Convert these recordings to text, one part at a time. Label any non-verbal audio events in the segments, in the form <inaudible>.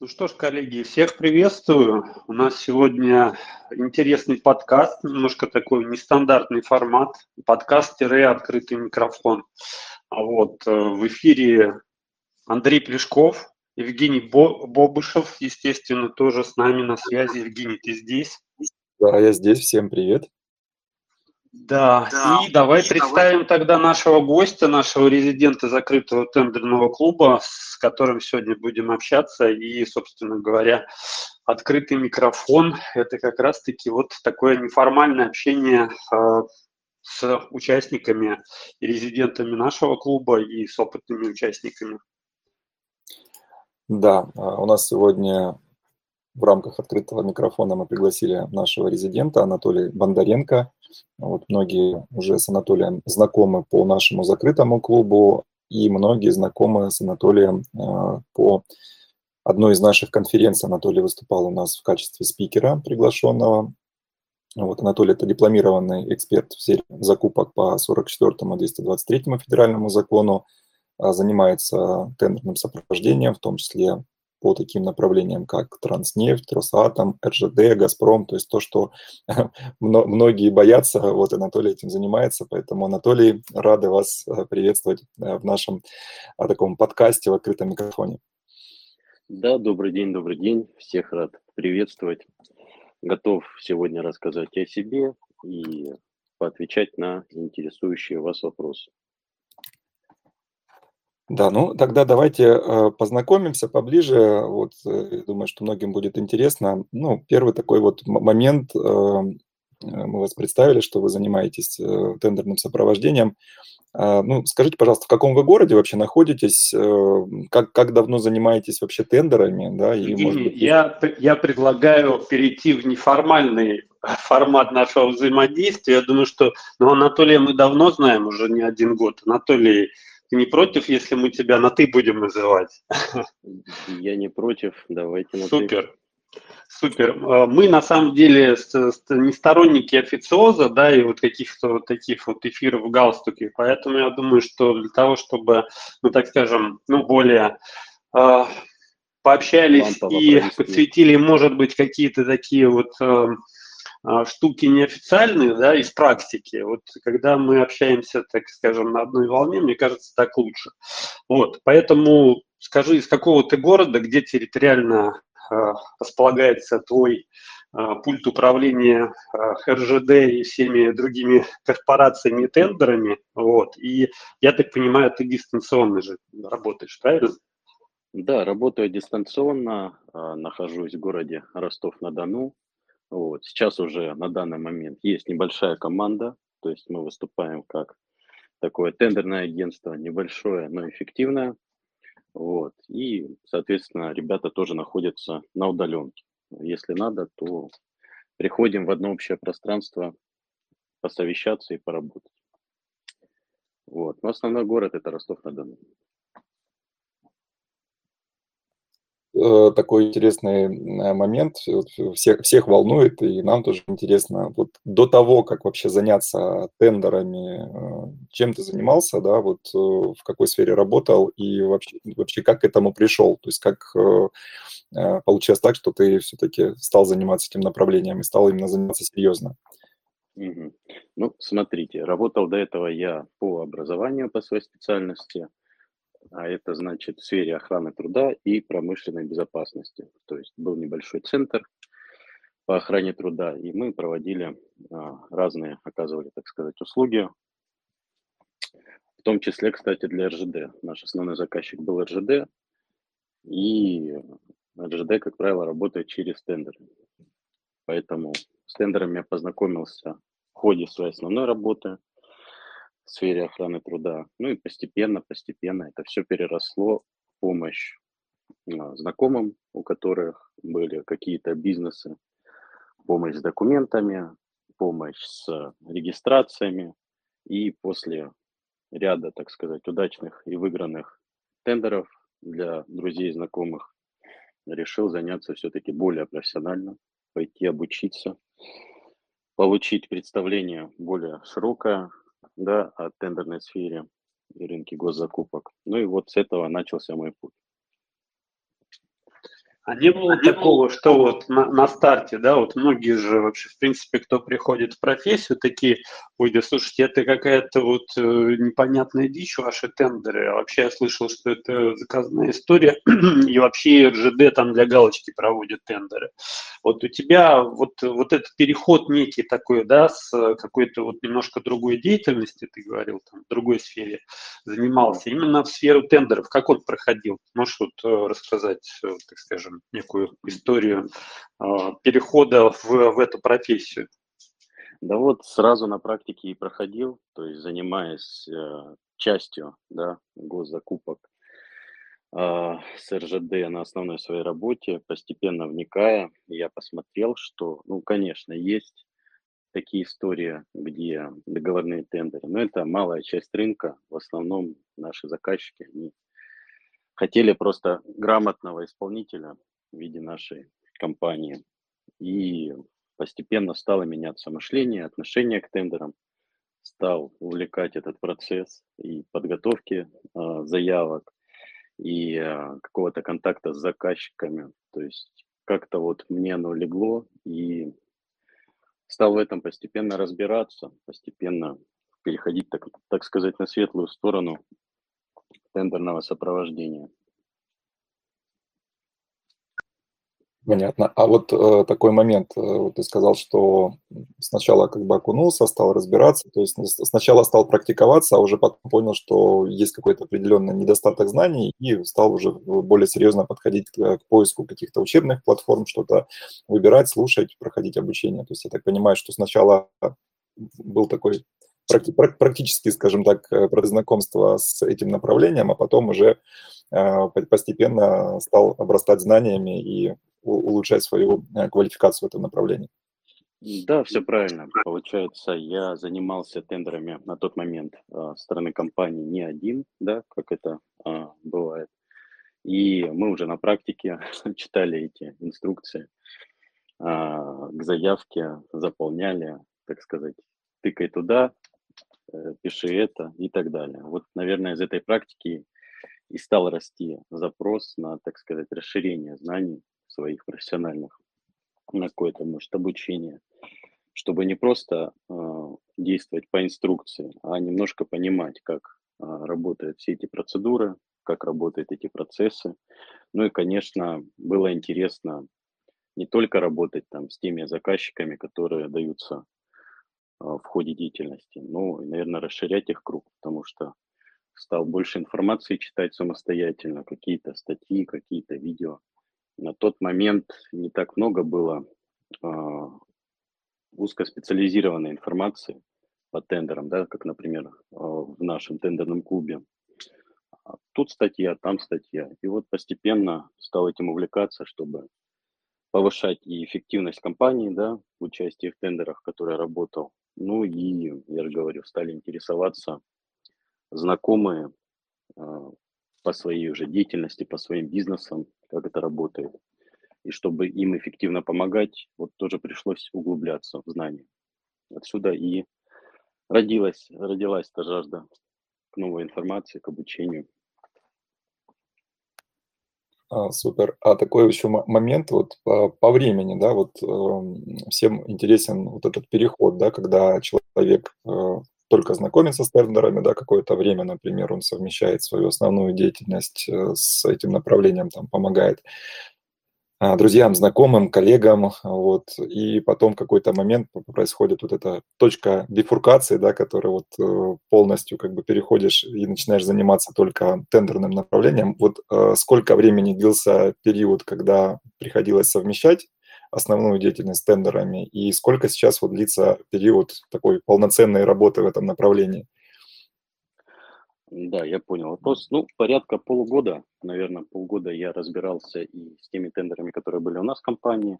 Ну что ж, коллеги, всех приветствую. У нас сегодня интересный подкаст, немножко такой нестандартный формат. Подкаст-открытый микрофон. А вот э, в эфире Андрей Плешков, Евгений Бобышев, естественно, тоже с нами на связи. Евгений, ты здесь? Да, я здесь. Всем привет. Да, да. и давай и представим давай. тогда нашего гостя, нашего резидента закрытого тендерного клуба, с которым сегодня будем общаться. И, собственно говоря, открытый микрофон – это как раз-таки вот такое неформальное общение э, с участниками и резидентами нашего клуба и с опытными участниками. Да, а, у нас сегодня в рамках открытого микрофона мы пригласили нашего резидента Анатолия Бондаренко. Вот многие уже с Анатолием знакомы по нашему закрытому клубу, и многие знакомы с Анатолием э, по одной из наших конференций. Анатолий выступал у нас в качестве спикера приглашенного. Вот Анатолий – это дипломированный эксперт в сфере закупок по 44 и 223 федеральному закону, а занимается тендерным сопровождением, в том числе по таким направлениям, как Транснефть, Росатом, РЖД, Газпром, то есть то, что <laughs> многие боятся, вот Анатолий этим занимается, поэтому, Анатолий, рады вас э, приветствовать э, в нашем э, таком подкасте в открытом микрофоне. Да, добрый день, добрый день, всех рад приветствовать. Готов сегодня рассказать о себе и поотвечать на интересующие вас вопросы. Да, ну тогда давайте э, познакомимся поближе. Вот э, думаю, что многим будет интересно. Ну, первый такой вот момент. Э, мы вас представили, что вы занимаетесь тендерным сопровождением. А, ну, скажите, пожалуйста, в каком вы городе вообще находитесь? Как, как давно занимаетесь вообще тендерами? Да, и, может быть... я, я предлагаю перейти в неформальный <laughs> формат нашего взаимодействия. Я думаю, что ну, Анатолия мы давно знаем, уже не один год. Анатолий ты не против, если мы тебя на «ты» будем называть? Я не против, давайте на Супер. «ты». Супер. А, мы на самом деле не сторонники официоза, да, и вот каких-то вот таких вот эфиров в галстуке, поэтому я думаю, что для того, чтобы, ну так скажем, ну более э, пообщались Лампово и подсветили, может быть, какие-то такие вот э, штуки неофициальные, да, из практики. Вот когда мы общаемся, так скажем, на одной волне, мне кажется, так лучше. Вот, поэтому скажи, из какого ты города, где территориально э, располагается твой э, пульт управления э, РЖД и всеми другими корпорациями и тендерами, вот, и я так понимаю, ты дистанционно же работаешь, правильно? Да, работаю дистанционно, нахожусь в городе Ростов-на-Дону, вот. Сейчас уже на данный момент есть небольшая команда, то есть мы выступаем как такое тендерное агентство, небольшое, но эффективное. Вот. И, соответственно, ребята тоже находятся на удаленке. Если надо, то приходим в одно общее пространство посовещаться и поработать. Вот. Но основной город это Ростов-на-Дону. Э, такой интересный э, момент, всех, всех волнует, и нам тоже интересно, вот до того, как вообще заняться тендерами, э, чем ты занимался, да, вот в какой сфере работал, и вообще, вообще как к этому пришел, то есть как получилось так, что ты все-таки стал заниматься этим направлением и стал именно заниматься серьезно? Ну, смотрите, работал до этого я по образованию, по своей специальности, а это значит в сфере охраны труда и промышленной безопасности. То есть был небольшой центр по охране труда, и мы проводили а, разные, оказывали, так сказать, услуги, в том числе, кстати, для РЖД. Наш основной заказчик был РЖД, и РЖД, как правило, работает через тендеры. Поэтому с тендерами я познакомился в ходе своей основной работы – в сфере охраны труда. Ну и постепенно, постепенно это все переросло в помощь а, знакомым, у которых были какие-то бизнесы, помощь с документами, помощь с регистрациями. И после ряда, так сказать, удачных и выигранных тендеров для друзей и знакомых решил заняться все-таки более профессионально, пойти обучиться, получить представление более широкое да, о тендерной сфере и рынке госзакупок. Ну и вот с этого начался мой путь. А не было такого, что вот на, на старте, да, вот многие же вообще, в принципе, кто приходит в профессию, такие, ой, да слушайте, это какая-то вот э, непонятная дичь, ваши тендеры. А вообще я слышал, что это заказная история, <clears throat> и вообще РЖД там для галочки проводит тендеры. Вот у тебя вот, вот этот переход некий такой, да, с какой-то вот немножко другой деятельности, ты говорил, там, в другой сфере занимался, именно в сферу тендеров, как он проходил? Можешь вот э, рассказать, э, так скажем, некую историю перехода в, в эту профессию? Да вот сразу на практике и проходил, то есть занимаясь э, частью да, госзакупок э, с РЖД на основной своей работе, постепенно вникая, я посмотрел, что, ну, конечно, есть такие истории, где договорные тендеры, но это малая часть рынка, в основном наши заказчики, они хотели просто грамотного исполнителя, в виде нашей компании. И постепенно стало меняться мышление, отношение к тендерам, стал увлекать этот процесс и подготовки э, заявок, и э, какого-то контакта с заказчиками. То есть как-то вот мне оно легло, и стал в этом постепенно разбираться, постепенно переходить, так, так сказать, на светлую сторону тендерного сопровождения. Понятно. А вот э, такой момент, э, вот ты сказал, что сначала как бы окунулся, стал разбираться, то есть сначала стал практиковаться, а уже потом понял, что есть какой-то определенный недостаток знаний и стал уже более серьезно подходить к, к поиску каких-то учебных платформ, что-то выбирать, слушать, проходить обучение. То есть я так понимаю, что сначала был такой практически, скажем так, э, знакомство с этим направлением, а потом уже э, постепенно стал обрастать знаниями и улучшать свою э, квалификацию в этом направлении. Да, все правильно. Получается, я занимался тендерами на тот момент э, стороны компании не один, да, как это э, бывает. И мы уже на практике <laughs> читали эти инструкции э, к заявке, заполняли, так сказать, тыкай туда, э, пиши это и так далее. Вот, наверное, из этой практики и стал расти запрос на, так сказать, расширение знаний своих профессиональных на какое-то, может, обучение, чтобы не просто э, действовать по инструкции, а немножко понимать, как э, работают все эти процедуры, как работают эти процессы. Ну и, конечно, было интересно не только работать там с теми заказчиками, которые даются э, в ходе деятельности, но, наверное, расширять их круг, потому что стал больше информации читать самостоятельно, какие-то статьи, какие-то видео. На тот момент не так много было э, узкоспециализированной информации по тендерам, да, как, например, э, в нашем тендерном клубе. А тут статья, там статья. И вот постепенно стал этим увлекаться, чтобы повышать и эффективность компании, да, в участии в тендерах, в которой работал. Ну и, я же говорю, стали интересоваться знакомые э, по своей уже деятельности, по своим бизнесам, как это работает. И чтобы им эффективно помогать, вот тоже пришлось углубляться в знания. Отсюда и родилась, родилась эта жажда к новой информации, к обучению. А, супер. А такой еще момент вот по, по времени, да, вот э, всем интересен вот этот переход, да, когда человек э, только знакомится с тендерами, да, какое-то время, например, он совмещает свою основную деятельность э, с этим направлением, там, помогает а, друзьям, знакомым, коллегам, вот, и потом какой-то момент происходит вот эта точка бифуркации, да, которая вот э, полностью как бы переходишь и начинаешь заниматься только тендерным направлением. Вот э, сколько времени длился период, когда приходилось совмещать основную деятельность тендерами и сколько сейчас вот длится период такой полноценной работы в этом направлении? Да, я понял вопрос. Ну, порядка полугода, наверное, полгода я разбирался и с теми тендерами, которые были у нас в компании,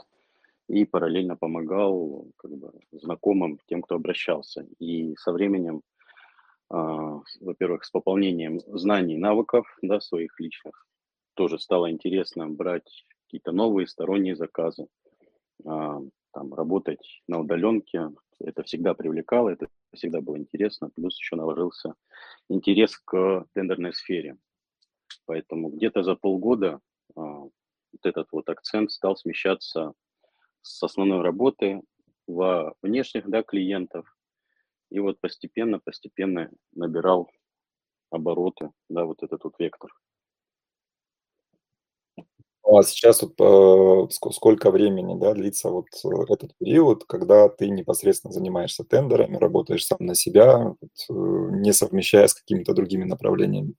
и параллельно помогал как бы, знакомым, тем, кто обращался. И со временем, э, во-первых, с пополнением знаний навыков да, своих личных, тоже стало интересно брать какие-то новые сторонние заказы. А, там, работать на удаленке, это всегда привлекало, это всегда было интересно, плюс еще наложился интерес к тендерной сфере. Поэтому где-то за полгода а, вот этот вот акцент стал смещаться с основной работы во внешних да, клиентов. И вот постепенно, постепенно набирал обороты, да, вот этот вот вектор. А сейчас вот э, сколько времени, да, длится вот э, этот период, когда ты непосредственно занимаешься тендерами, работаешь сам на себя, вот, э, не совмещая с какими-то другими направлениями?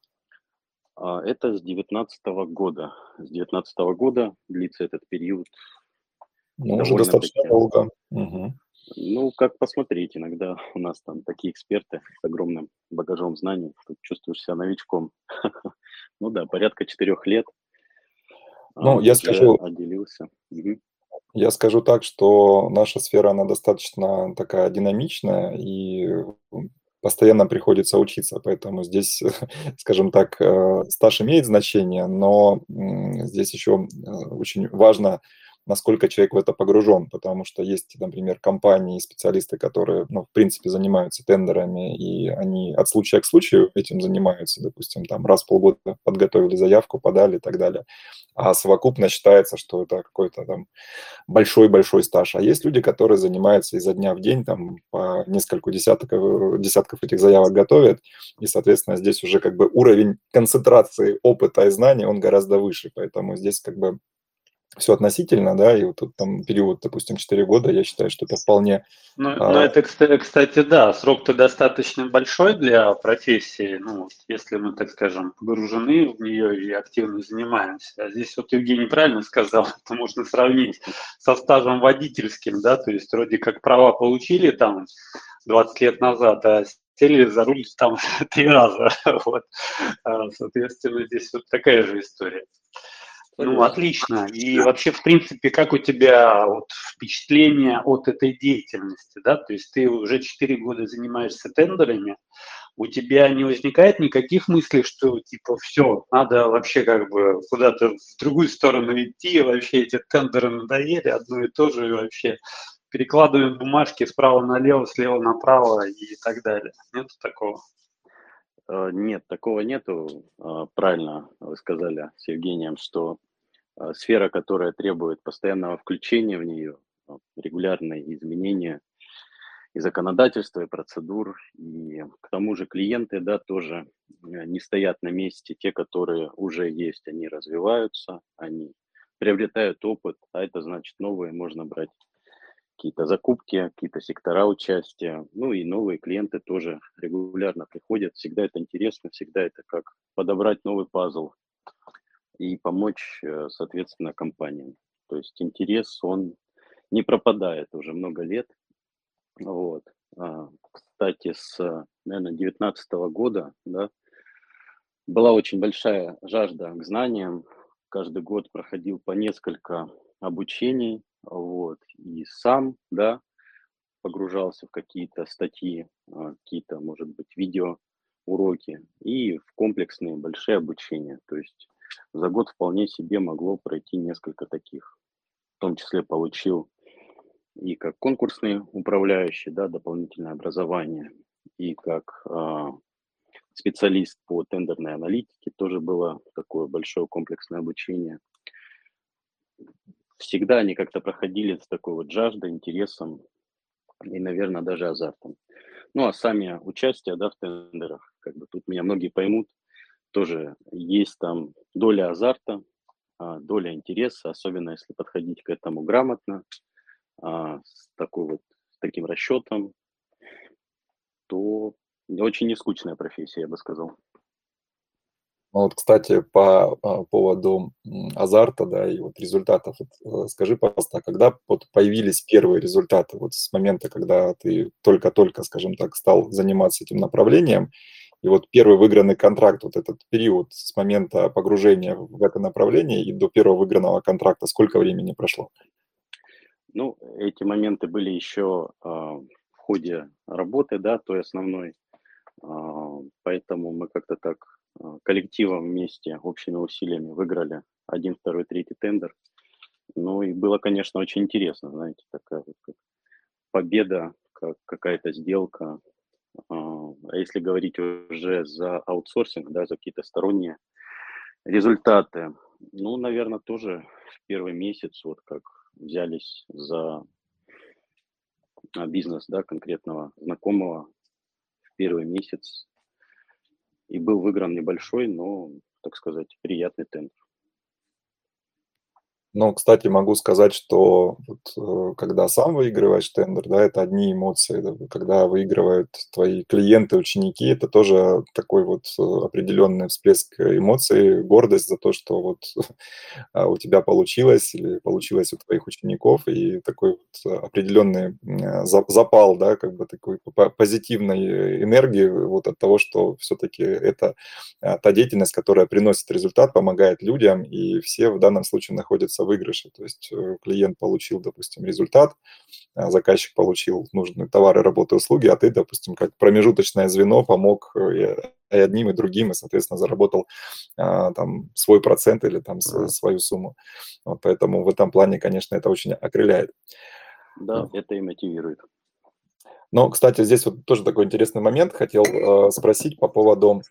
А, это с 2019 года. С 2019 года длится этот период. Ну, уже достаточно долго. Угу. Ну, как посмотреть, иногда у нас там такие эксперты с огромным багажом знаний, тут чувствуешь себя новичком. <laughs> Ну да, порядка четырех лет. Ну, я скажу, отделился. Я скажу так, что наша сфера, она достаточно такая динамичная, и постоянно приходится учиться, поэтому здесь, <laughs> скажем так, э, стаж имеет значение, но здесь еще э, очень важно насколько человек в это погружен, потому что есть, например, компании и специалисты, которые, ну, в принципе, занимаются тендерами, и они от случая к случаю этим занимаются, допустим, там раз в полгода подготовили заявку, подали и так далее. А совокупно считается, что это какой-то там большой-большой стаж. А есть люди, которые занимаются изо дня в день, там по несколько десятков, десятков этих заявок готовят, и, соответственно, здесь уже как бы уровень концентрации опыта и знаний, он гораздо выше, поэтому здесь как бы все относительно, да, и вот тут там период, допустим, 4 года, я считаю, что это вполне... Ну, а... ну это, кстати, да, срок-то достаточно большой для профессии, ну, если мы, так скажем, погружены в нее и активно занимаемся. А здесь вот Евгений правильно сказал, <laughs> это можно сравнить со стажем водительским, да, то есть вроде как права получили там 20 лет назад, а сели за руль там <laughs> три раза, <laughs> вот. А, соответственно, здесь вот такая же история. Ну, отлично. И вообще, в принципе, как у тебя вот, впечатление от этой деятельности, да? То есть ты уже 4 года занимаешься тендерами, у тебя не возникает никаких мыслей, что типа все, надо вообще как бы куда-то в другую сторону идти, вообще эти тендеры надоели, одно и то же, и вообще перекладываем бумажки справа налево, слева направо и так далее. Нет такого? Э, нет, такого нету. Э, правильно вы сказали с Евгением, что сфера, которая требует постоянного включения в нее, а, регулярные изменения и законодательства, и процедур, и к тому же клиенты, да, тоже э, не стоят на месте, те, которые уже есть, они развиваются, они приобретают опыт, а это значит новые можно брать какие-то закупки, какие-то сектора участия, ну и новые клиенты тоже регулярно приходят, всегда это интересно, всегда это как подобрать новый пазл и помочь, э, соответственно, компаниям. То есть интерес, он не пропадает уже много лет. Вот. А, кстати, с, наверное, 2019 года, да, была очень большая жажда к знаниям. Каждый год проходил по несколько обучений, вот, и сам, да, погружался в какие-то статьи, а, какие-то, может быть, видео уроки и в комплексные большие обучения. То есть за год вполне себе могло пройти несколько таких. В том числе получил и как конкурсный управляющий, да, дополнительное образование, и как э, специалист по тендерной аналитике тоже было такое большое комплексное обучение. Всегда они как-то проходили с такой вот жаждой, интересом и, наверное, даже азартом. Ну, а сами участия, да, в тендерах, как бы тут меня многие поймут, тоже есть там доля азарта, а, доля интереса, особенно если подходить к этому грамотно, а, с, такой вот, с таким расчетом, то очень нескучная профессия, я бы сказал. Ну вот, кстати, по а, поводу азарта, да, и вот результатов, вот, э, скажи, пожалуйста, когда вот появились первые результаты, вот с момента, когда ты только-только, скажем так, стал заниматься этим направлением, и вот первый выигранный контракт, вот этот период с момента погружения в это направление и до первого выигранного контракта, сколько времени прошло? Ну, эти моменты были еще э, в ходе работы, да, той основной. Э, поэтому мы как-то так э, коллективом вместе, общими усилиями выиграли один, второй, третий тендер. Ну и было, конечно, очень интересно, знаете, такая вот как победа, как какая-то сделка, а, если говорить уже за аутсорсинг, да, за какие-то сторонние результаты, ну, наверное, тоже в первый месяц, вот как взялись за а, бизнес, да, конкретного знакомого в первый месяц. И был выигран небольшой, но, так сказать, приятный тендер. Но, кстати, могу сказать, что вот, э, когда сам выигрываешь тендер, да, это одни эмоции. Да, когда выигрывают твои клиенты, ученики, это тоже такой вот э, определенный всплеск эмоций, гордость за то, что вот <laughs> а, у тебя получилось или получилось у твоих учеников, и такой вот определенный э, запал, да, как бы такой позитивной энергии вот от того, что все-таки это та деятельность, которая приносит результат, помогает людям, и все в данном случае находятся находится в выигрыше. То есть э, клиент получил, допустим, результат, а заказчик получил нужные товары, работы, услуги, а ты, допустим, как промежуточное звено помог э, и одним, и другим, и, соответственно, заработал а, там свой процент или там свою сумму. Вот поэтому в этом плане, конечно, это очень окрыляет. Да, это и мотивирует. Но, кстати, здесь вот тоже такой интересный момент хотел э, спросить по поводу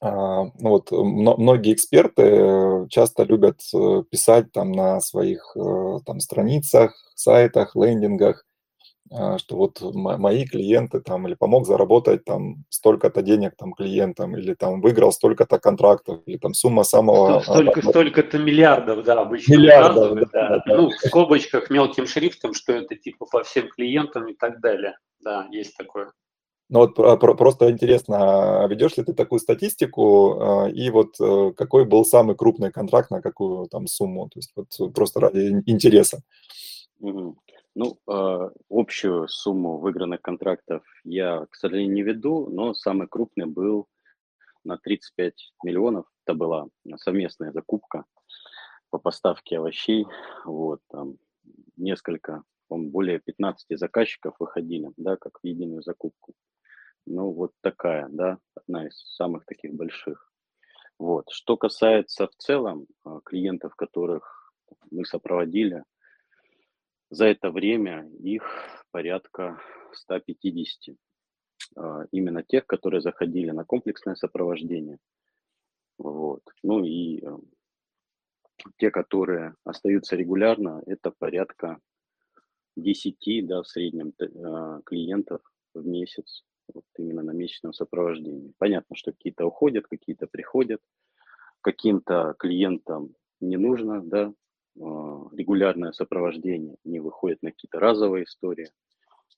ну вот, многие эксперты э, часто любят э, писать там на своих э, там страницах, сайтах, лендингах, а, что вот мои клиенты там или помог заработать там столько-то денег там клиентам или там выиграл столько-то контрактов или там сумма самого... Столько, столько-то миллиардов, да, обычно миллиардов, да, да. да. Ну, в скобочках мелким шрифтом, что это типа по всем клиентам и так далее. Да, есть такое. Ну вот просто интересно, а ведешь ли ты такую статистику, а, и вот э, какой был самый крупный контракт, на какую там сумму, то есть вот просто ради интереса. Ну, а, общую сумму выигранных контрактов я, к сожалению, не веду, но самый крупный был на 35 миллионов. Это была совместная закупка по поставке овощей. Вот, там несколько, более 15 заказчиков выходили, да, как в единую закупку. Ну, вот такая, да, одна из самых таких больших. Вот. Что касается в целом а, клиентов, которых мы сопроводили, за это время их порядка 150. А, именно тех, которые заходили на комплексное сопровождение. Вот. Ну и э, те, которые остаются регулярно, это порядка 10 да, в среднем а, клиентов в месяц вот именно на месячном сопровождении. Понятно, что какие-то уходят, какие-то приходят, каким-то клиентам не нужно, да, а, регулярное сопровождение, не выходит на какие-то разовые истории.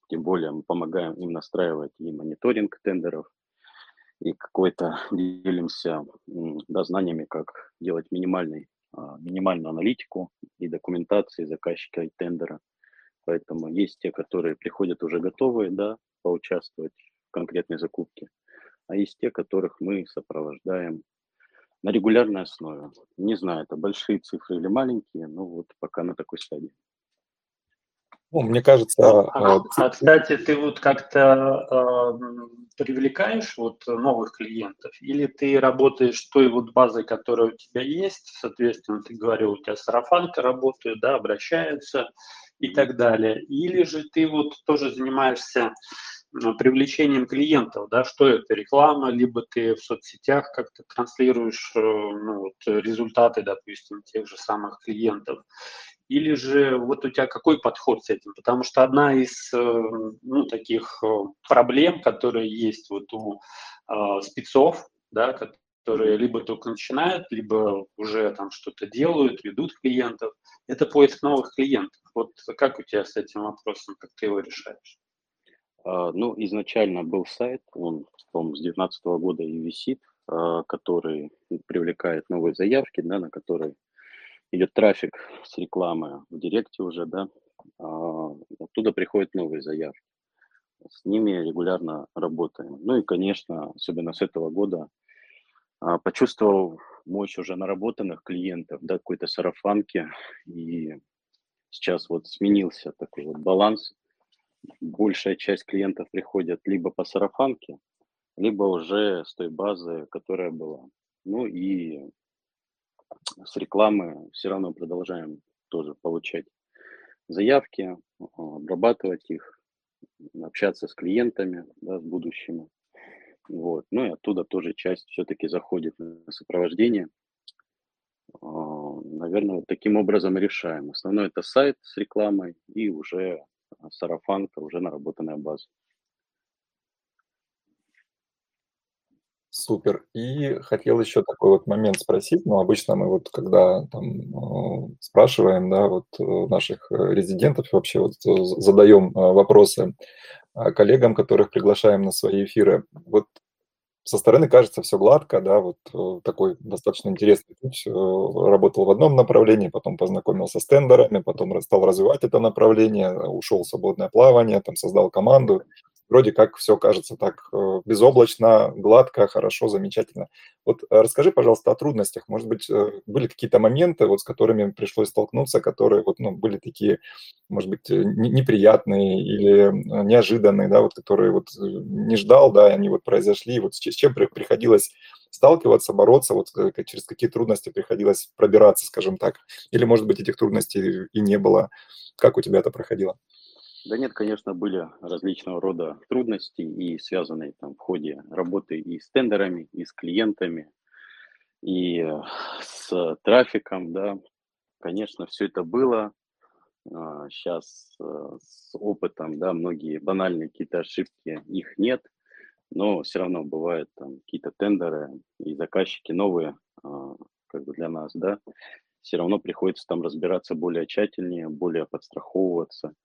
Тем более мы помогаем им настраивать и мониторинг тендеров, и какой-то делимся да, знаниями, как делать минимальный, а, минимальную аналитику и документации заказчика и тендера. Поэтому есть те, которые приходят уже готовые, да, поучаствовать конкретной закупки, а есть те, которых мы сопровождаем на регулярной основе. Не знаю, это большие цифры или маленькие, но вот пока на такой стадии. Ну, мне кажется... А, а, а кстати, ты вот как-то э, привлекаешь вот новых клиентов, или ты работаешь той вот базой, которая у тебя есть, соответственно, ты говорил, у тебя сарафанка работает, да, обращаются и так далее, или же ты вот тоже занимаешься привлечением клиентов, да, что это реклама, либо ты в соцсетях как-то транслируешь э, ну, вот, результаты, допустим, тех же самых клиентов, или же вот у тебя какой подход с этим? Потому что одна из э, ну, таких э, проблем, которые есть вот у э, спецов, да, которые либо только начинают, либо уже там что-то делают, ведут клиентов, это поиск новых клиентов. Вот как у тебя с этим вопросом, как ты его решаешь? А, ну, изначально был сайт, он, по-моему, с 2019 года и висит, а, который привлекает новые заявки, да, на которые идет трафик с рекламы в директе уже, да, а, оттуда приходят новые заявки. С ними регулярно работаем. Ну и, конечно, особенно с этого года, почувствовал мощь уже наработанных клиентов, да, какой-то сарафанки, и сейчас вот сменился такой вот баланс, большая часть клиентов приходят либо по сарафанке, либо уже с той базы, которая была. Ну и с рекламы все равно продолжаем тоже получать заявки, обрабатывать их, общаться с клиентами, да, с будущими. Вот. Ну и оттуда тоже часть все-таки заходит на сопровождение. А, наверное, вот таким образом решаем. Основной это сайт с рекламой и уже сарафанка, уже наработанная база. Супер. И хотел еще такой вот момент спросить. Ну, обычно мы вот, когда там э, спрашиваем, да, вот э, наших э, резидентов, вообще вот задаем вопросы коллегам, которых приглашаем на свои эфиры. Вот со стороны кажется все гладко, да, вот такой достаточно интересный путь. Работал в одном направлении, потом познакомился с тендерами, потом стал развивать это направление, ушел в свободное плавание, там создал команду вроде как все кажется так э, безоблачно, гладко, хорошо, замечательно. Вот э, расскажи, пожалуйста, о трудностях. Может быть, э, были какие-то моменты, вот, с которыми пришлось столкнуться, которые вот, ну, были такие, может быть, неприятные или неожиданные, да, вот, которые вот не ждал, да, они вот произошли, вот с чем приходилось сталкиваться, бороться, вот через какие трудности приходилось пробираться, скажем так. Или, может быть, этих трудностей и не было. Как у тебя это проходило? Да нет, конечно, были различного рода трудности и связанные там в ходе работы и с тендерами, и с клиентами, и с трафиком, да. Конечно, все это было. Сейчас а, с опытом, да, многие банальные какие-то ошибки, их нет, но все равно бывают там какие-то тендеры и заказчики новые, а, как бы для нас, да, все равно приходится там разбираться более тщательнее, более подстраховываться –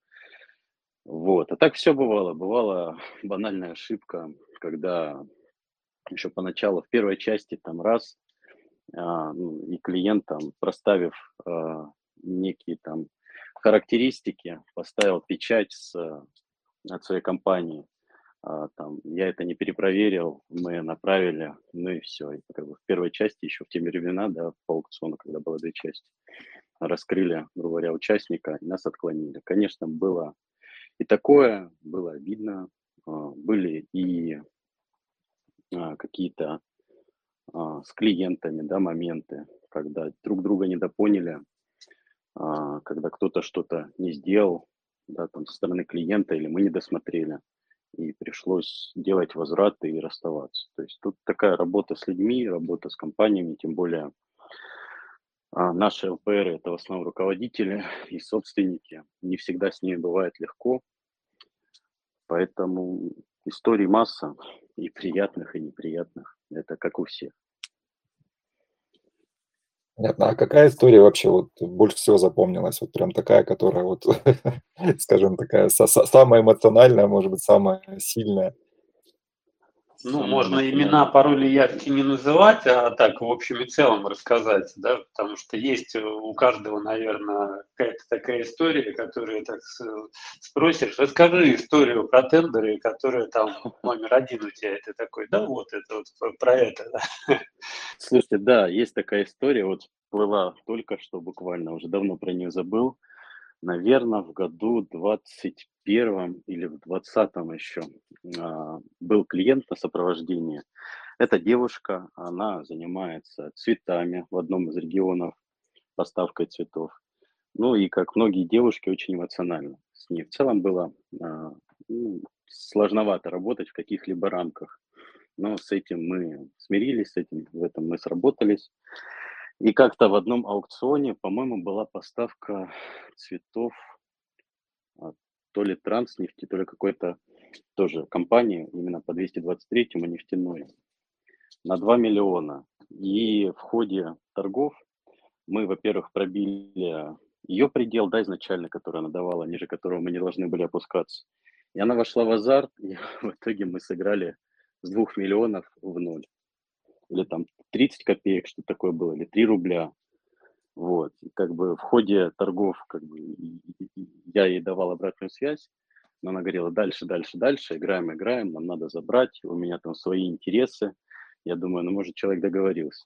вот. А так все бывало. Бывала <laughs> банальная ошибка, когда еще поначалу в первой части там раз а, ну, и клиент там, проставив а, некие там характеристики, поставил печать с, от своей компании. А, там, я это не перепроверил, мы направили, ну и все. И как бы в первой части, еще в те времена, да, по аукциону, когда было две части, раскрыли, грубо говоря, участника, и нас отклонили. Конечно, было и такое было видно. А, были и а, какие-то а, с клиентами да, моменты, когда друг друга недопоняли, когда кто-то что-то не сделал да, там, со стороны клиента или мы не досмотрели, и пришлось делать возвраты и расставаться. То есть тут такая работа с людьми, работа с компаниями, тем более наши ЛПР это в основном руководители <laughs> и собственники. Не всегда с ними бывает легко, Поэтому историй масса, и приятных, и неприятных. Это как у всех. Понятно. А какая история вообще вот больше всего запомнилась? Вот прям такая, которая вот, <laughs> скажем, такая самая эмоциональная, может быть, самая сильная. Ну, можно имена, пароли явки не называть, а так в общем и целом рассказать, да, потому что есть у каждого, наверное, какая-то такая история, которую так спросишь, расскажи историю про тендеры, которая там <laughs> номер один у тебя, это такой, да, вот это вот про это, да. <laughs> Слушайте, да, есть такая история, вот была только что буквально, уже давно про нее забыл, наверное, в году 21 или в 20 еще а, был клиент на сопровождении. Эта девушка, она занимается цветами в одном из регионов, поставкой цветов. Ну и как многие девушки, очень эмоционально с ней. В целом было а, ну, сложновато работать в каких-либо рамках. Но с этим мы смирились, с этим в этом мы сработались. И как-то в одном аукционе, по-моему, была поставка цветов то ли Транснефти, то ли какой-то тоже компании, именно по 223-му нефтяной, на 2 миллиона. И в ходе торгов мы, во-первых, пробили ее предел, да, изначально, который она давала, ниже которого мы не должны были опускаться. И она вошла в азарт, и <laughs> в итоге мы сыграли с 2 миллионов в ноль или там 30 копеек, что такое было, или 3 рубля. Вот, и как бы в ходе торгов как бы я ей давал обратную связь, но она говорила дальше, дальше, дальше, играем, играем, нам надо забрать, у меня там свои интересы. Я думаю, ну может человек договорился.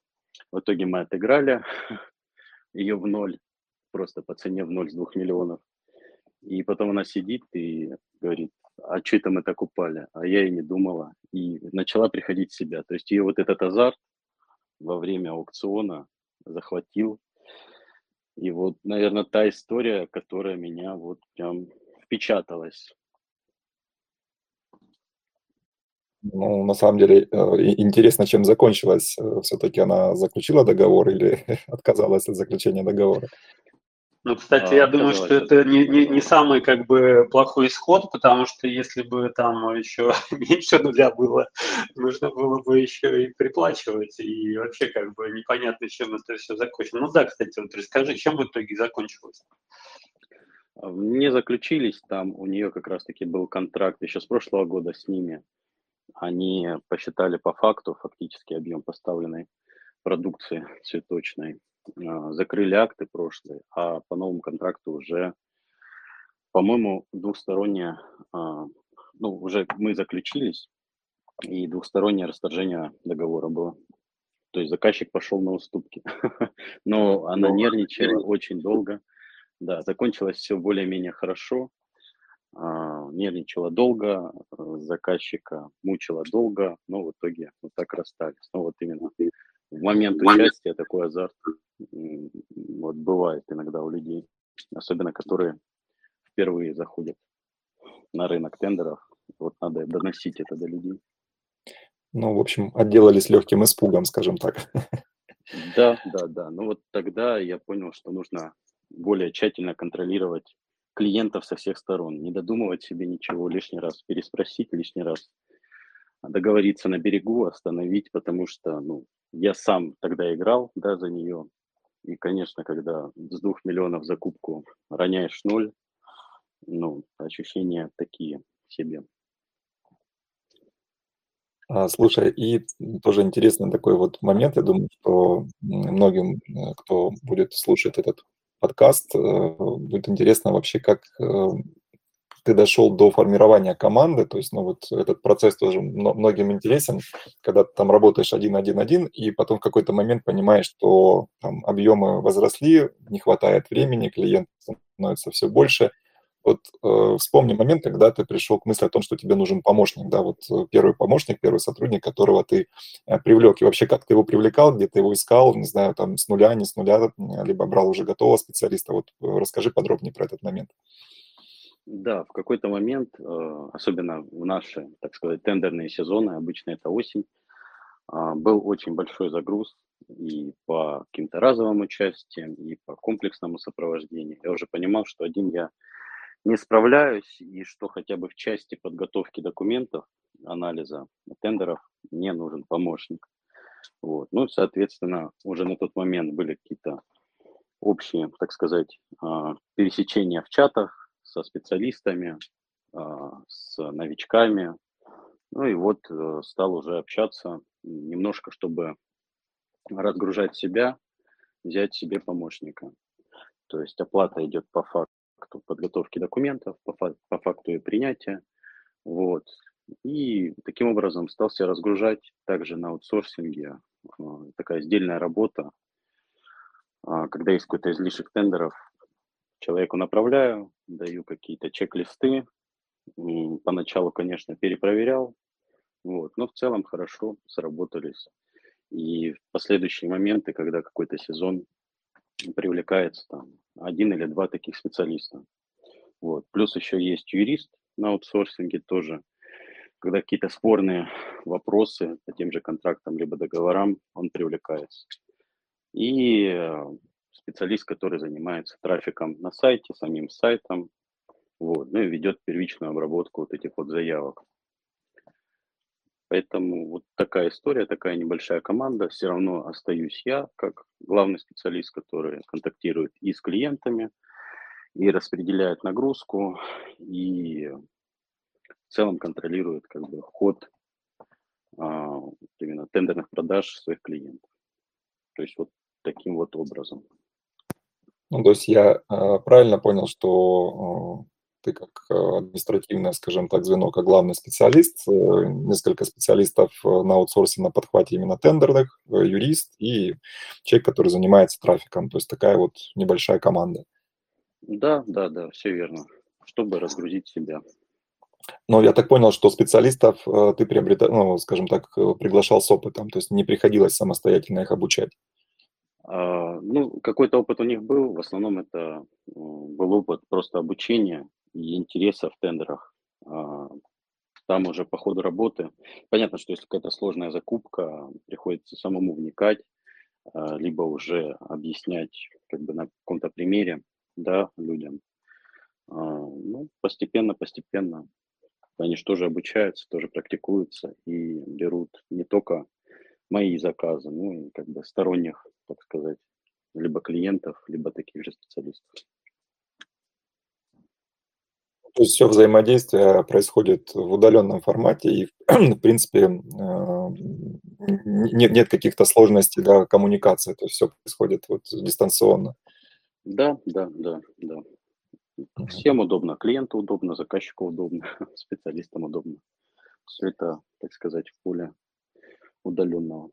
В итоге мы отыграли <laughs> ее в ноль, просто по цене в ноль с двух миллионов. И потом она сидит и говорит, а что это мы так упали? А я и не думала. И начала приходить в себя. То есть ее вот этот азарт во время аукциона захватил. И вот, наверное, та история, которая меня вот прям впечаталась. Ну, на самом деле, э, интересно, чем закончилась. Э, Все-таки она заключила договор или <laughs> отказалась от заключения договора? Ну, кстати, я думаю, что это не, не, не самый как бы плохой исход, потому что если бы там еще <laughs> меньше нуля было, нужно было бы еще и приплачивать, и вообще как бы непонятно, чем это все закончилось. Ну да, кстати, вот расскажи, чем в итоге закончилось? Не заключились, там у нее как раз-таки был контракт еще с прошлого года с ними. Они посчитали по факту фактически объем поставленной продукции <laughs> цветочной а, закрыли акты прошлые, а по новому контракту уже, по-моему, двухстороннее, а, ну, уже мы заключились, и двухстороннее расторжение договора было. То есть заказчик пошел на уступки. <laughs> Но она нервничала очень долго. Да, закончилось все более-менее хорошо. А, нервничала долго, заказчика мучила долго, но в итоге вот так расстались. Ну вот именно в момент участия такой азарт вот бывает иногда у людей, особенно которые впервые заходят на рынок тендеров. Вот надо доносить это до людей. Ну, в общем, отделались легким испугом, скажем так. Да, да, да. Ну вот тогда я понял, что нужно более тщательно контролировать клиентов со всех сторон, не додумывать себе ничего лишний раз, переспросить лишний раз, договориться на берегу, остановить, потому что, ну, я сам тогда играл, да, за нее. И, конечно, когда с двух миллионов закупку роняешь ноль, ну, ощущения такие себе. А, слушай, и тоже интересный такой вот момент, я думаю, что многим, э, кто будет слушать этот подкаст, э, будет интересно вообще, как э, ты дошел до формирования команды, то есть, ну, вот этот процесс тоже многим интересен, когда ты там работаешь один-один-один, и потом в какой-то момент понимаешь, что там объемы возросли, не хватает времени, клиент становится все больше. Вот э, вспомни момент, когда ты пришел к мысли о том, что тебе нужен помощник, да, вот э, первый помощник, первый сотрудник, которого ты э, привлек, и вообще как ты его привлекал, где ты его искал, не знаю, там с нуля, не с нуля, либо брал уже готового специалиста, вот э, расскажи подробнее про этот момент. Да, в какой-то момент, э, особенно в наши, так сказать, тендерные сезоны, обычно это осень, а, был очень большой загруз и по каким-то разовым участиям, и по комплексному сопровождению. Я уже понимал, что один я не справляюсь, и что хотя бы в части подготовки документов, анализа тендеров мне нужен помощник. Вот. Ну, соответственно, уже на тот момент были какие-то общие, так сказать, а, пересечения в чатах, со специалистами, а, с новичками. Ну и вот э, стал уже общаться немножко, чтобы разгружать себя, взять себе помощника. То есть оплата идет по факту подготовки документов, по, факту, и принятия. Вот. И таким образом стал себя разгружать также на аутсорсинге. А, такая сдельная работа. А, когда есть какой-то излишек тендеров, человеку направляю, даю какие-то чек-листы. Поначалу, конечно, перепроверял, вот, но в целом хорошо сработались. И в последующие моменты, когда какой-то сезон привлекается там один или два таких специалиста. Вот. Плюс еще есть юрист на аутсорсинге тоже. Когда какие-то спорные вопросы по тем же контрактам либо договорам, он привлекается. И э, специалист, который занимается трафиком на сайте, самим сайтом, вот, ну и ведет первичную обработку вот этих вот заявок. Поэтому вот такая история, такая небольшая команда. Все равно остаюсь я, как главный специалист, который контактирует и с клиентами, и распределяет нагрузку, и в целом контролирует как бы ход а, именно тендерных продаж своих клиентов. То есть вот таким вот образом. Ну, то есть я э, правильно понял, что э, ты как э, административное, скажем так, звено, как главный специалист, э, несколько специалистов э, на аутсорсе на подхвате именно тендерных, э, юрист и человек, который занимается трафиком. То есть такая вот небольшая команда. Да, да, да, все верно, чтобы разгрузить себя. Но я так понял, что специалистов ты приобретал, ну, скажем так, приглашал с опытом, то есть не приходилось самостоятельно их обучать. А, ну, какой-то опыт у них был, в основном это был опыт просто обучения и интереса в тендерах. А, там уже по ходу работы, понятно, что если какая-то сложная закупка, приходится самому вникать, а, либо уже объяснять как бы на каком-то примере, да, людям. Ну, постепенно, постепенно они же тоже обучаются, тоже практикуются и берут не только мои заказы, ну и как бы сторонних, так сказать, либо клиентов, либо таких же специалистов. То есть все взаимодействие происходит в удаленном формате, и, <clears throat> в принципе, э, нет, нет каких-то сложностей да, коммуникации, то есть все происходит вот дистанционно. Да, да, да, да. Всем удобно, клиенту удобно, заказчику удобно, <laughs> специалистам удобно. Все это, так сказать, в поле удаленного.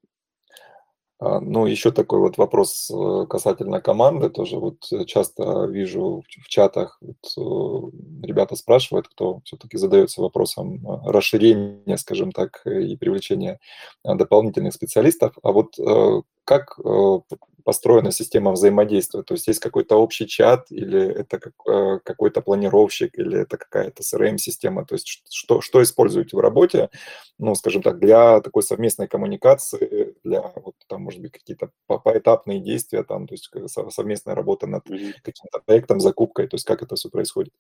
А, ну, еще такой вот вопрос э, касательно команды. Тоже вот э, часто вижу в чатах, вот, э, ребята спрашивают, кто все-таки задается вопросом расширения, скажем так, и привлечения дополнительных специалистов. А вот как построена система взаимодействия? То есть есть какой-то общий чат, или это э, какой-то планировщик, или это какая-то CRM-система? То есть что, что используете в работе, ну, скажем так, для такой совместной коммуникации, для, вот там, может быть, какие-то поэтапные действия, там, то есть совместная работа над каким-то проектом, закупкой, то есть как это все происходит?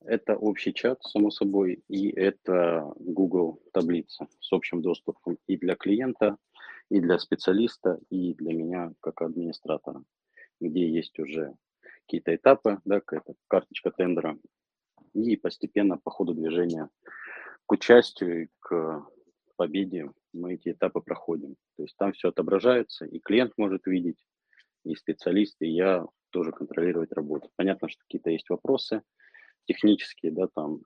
Это общий чат, само собой, и это Google таблица с общим доступом и для клиента, и для специалиста, и для меня как администратора, где есть уже какие-то этапы, да, какая-то карточка тендера, и постепенно по ходу движения к участию и к победе мы эти этапы проходим. То есть там все отображается, и клиент может видеть, и специалист, и я тоже контролировать работу. Понятно, что какие-то есть вопросы технические, да, там,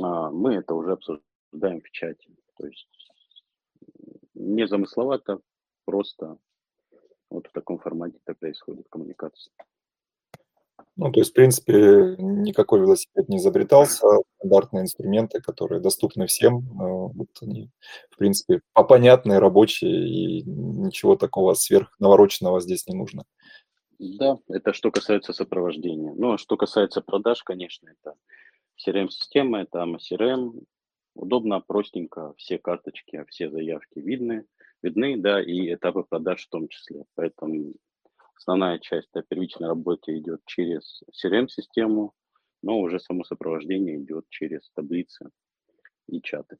а мы это уже обсуждаем в чате. То есть не замысловато, просто вот в таком формате это происходит коммуникация. Ну, то есть, в принципе, никакой велосипед не изобретался, стандартные инструменты, которые доступны всем, э, вот они, в принципе, понятные, рабочие, и ничего такого сверхнавороченного здесь не нужно. Да, это что касается сопровождения. Ну, а что касается продаж, конечно, это CRM-система, это CRM, Удобно, простенько, все карточки, все заявки видны, видны, да, и этапы продаж в том числе. Поэтому основная часть да, первичной работы идет через CRM-систему, но уже само сопровождение идет через таблицы и чаты.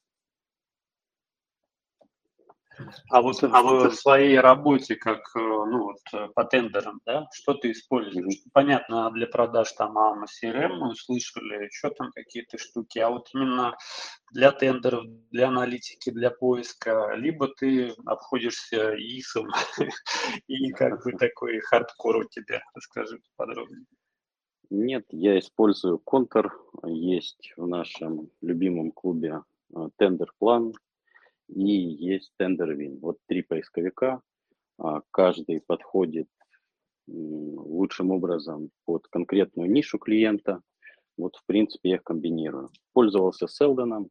А вот а в своей работе, как э, ну, вот, э, по тендерам, да, что ты используешь? Mm-hmm. Понятно, для продаж там AMA CRM мы услышали, еще там какие-то штуки, а вот именно для тендеров, для аналитики, для поиска, либо ты обходишься ИСом <laughs> и как бы <laughs> такой хардкор у тебя, расскажи подробнее. Нет, я использую контур, есть в нашем любимом клубе э, тендер-план, и есть вин. Вот три поисковика, а, каждый подходит лучшим образом под конкретную нишу клиента. Вот, в принципе, я их комбинирую. Пользовался Селдоном,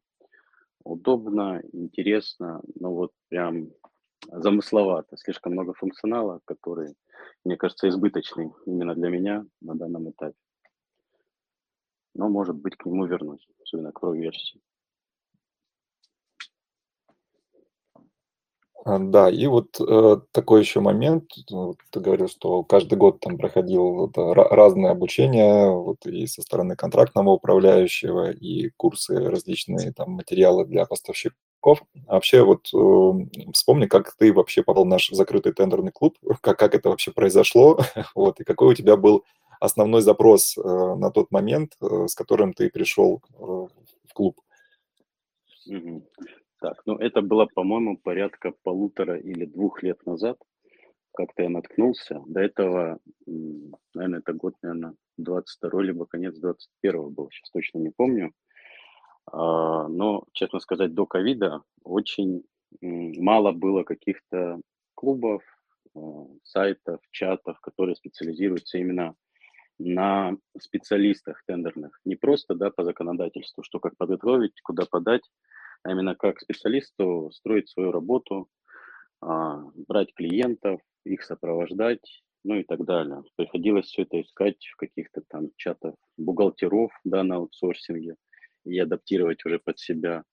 удобно, интересно, но вот прям замысловато, слишком много функционала, который, мне кажется, избыточный именно для меня на данном этапе. Но, может быть, к нему вернусь, особенно к Pro-версии. Да, и вот э, такой еще момент, ну, ты говорил, что каждый год там проходил разное обучение, вот и со стороны контрактного управляющего, и курсы различные там материалы для поставщиков. А вообще вот э, вспомни, как ты вообще попал в наш закрытый тендерный клуб, <laughs> как, как это вообще произошло, <laughs> вот, и какой у тебя был основной запрос э, на тот момент, э, с которым ты пришел в клуб. Так, ну это было, по-моему, порядка полутора или двух лет назад. Как-то я наткнулся. До этого, наверное, это год, наверное, 22 либо конец 21 был, сейчас точно не помню. А, но, честно сказать, до ковида очень мало было каких-то клубов, а, сайтов, чатов, которые специализируются именно на специалистах тендерных. Не просто да, по законодательству, что как подготовить, куда подать, а именно как специалисту строить свою работу, а, брать клиентов, их сопровождать, ну и так далее. Приходилось все это искать в каких-то там чатах бухгалтеров да, на аутсорсинге и адаптировать уже под себя.